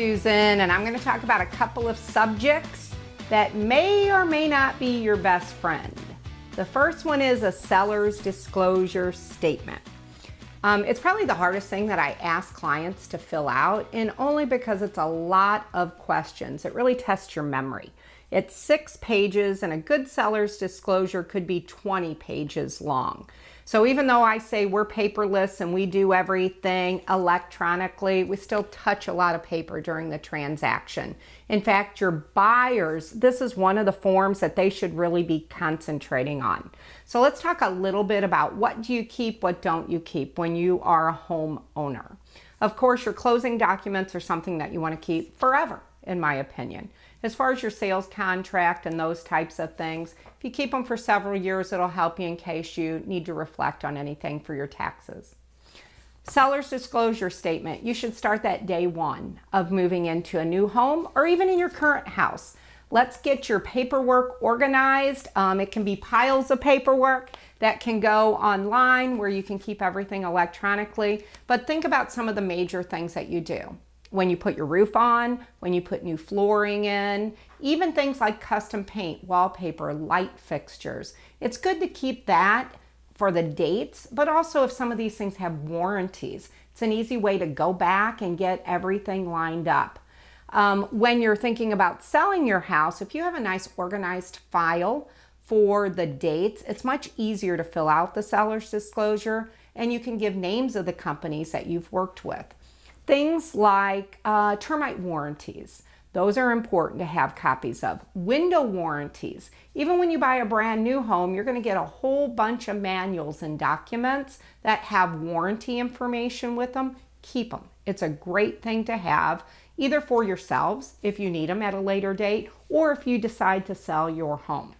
Susan, and I'm going to talk about a couple of subjects that may or may not be your best friend. The first one is a seller's disclosure statement. Um, it's probably the hardest thing that I ask clients to fill out, and only because it's a lot of questions. It really tests your memory. It's six pages, and a good seller's disclosure could be 20 pages long. So even though I say we're paperless and we do everything electronically, we still touch a lot of paper during the transaction. In fact, your buyers, this is one of the forms that they should really be concentrating on. So let's talk a little bit about what do you keep, what don't you keep when you are a homeowner. Of course, your closing documents are something that you want to keep forever, in my opinion. As far as your sales contract and those types of things, if you keep them for several years, it'll help you in case you need to reflect on anything for your taxes. Seller's disclosure statement, you should start that day one of moving into a new home or even in your current house. Let's get your paperwork organized. Um, it can be piles of paperwork that can go online where you can keep everything electronically. But think about some of the major things that you do when you put your roof on, when you put new flooring in, even things like custom paint, wallpaper, light fixtures. It's good to keep that for the dates, but also if some of these things have warranties, it's an easy way to go back and get everything lined up. Um, when you're thinking about selling your house, if you have a nice organized file for the dates, it's much easier to fill out the seller's disclosure and you can give names of the companies that you've worked with. Things like uh, termite warranties. Those are important to have copies of. Window warranties. Even when you buy a brand new home, you're going to get a whole bunch of manuals and documents that have warranty information with them. Keep them. It's a great thing to have, either for yourselves if you need them at a later date or if you decide to sell your home.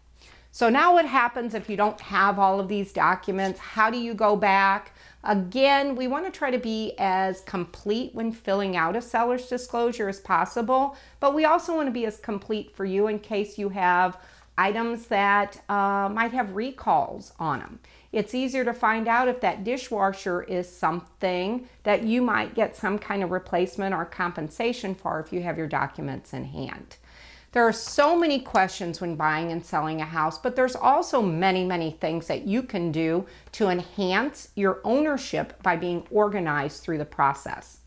So now what happens if you don't have all of these documents? How do you go back? Again, we want to try to be as complete when filling out a seller's disclosure as possible, but we also want to be as complete for you in case you have items that uh, might have recalls on them. It's easier to find out if that dishwasher is something that you might get some kind of replacement or compensation for if you have your documents in hand. There are so many questions when buying and selling a house, but there's also many, many things that you can do to enhance your ownership by being organized through the process.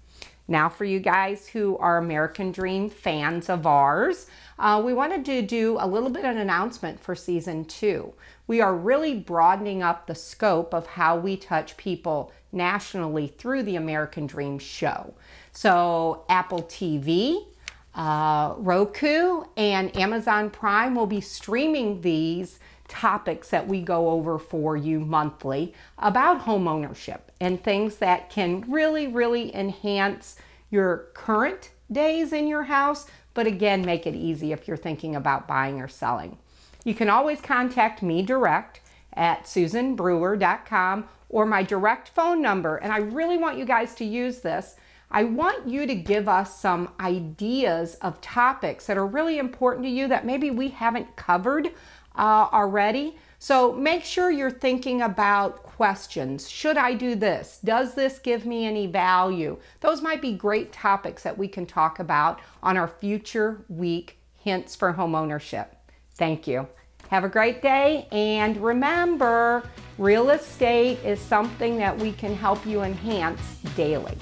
Now, for you guys who are American Dream fans of ours, uh, we wanted to do a little bit of an announcement for season two. We are really broadening up the scope of how we touch people nationally through the American Dream show. So, Apple TV, uh, Roku and Amazon Prime will be streaming these topics that we go over for you monthly about home ownership and things that can really, really enhance your current days in your house, but again, make it easy if you're thinking about buying or selling. You can always contact me direct at susanbrewer.com or my direct phone number. And I really want you guys to use this I want you to give us some ideas of topics that are really important to you that maybe we haven't covered uh, already. So make sure you're thinking about questions. Should I do this? Does this give me any value? Those might be great topics that we can talk about on our future week hints for homeownership. Thank you. Have a great day and remember, real estate is something that we can help you enhance daily.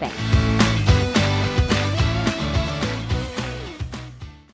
Thanks.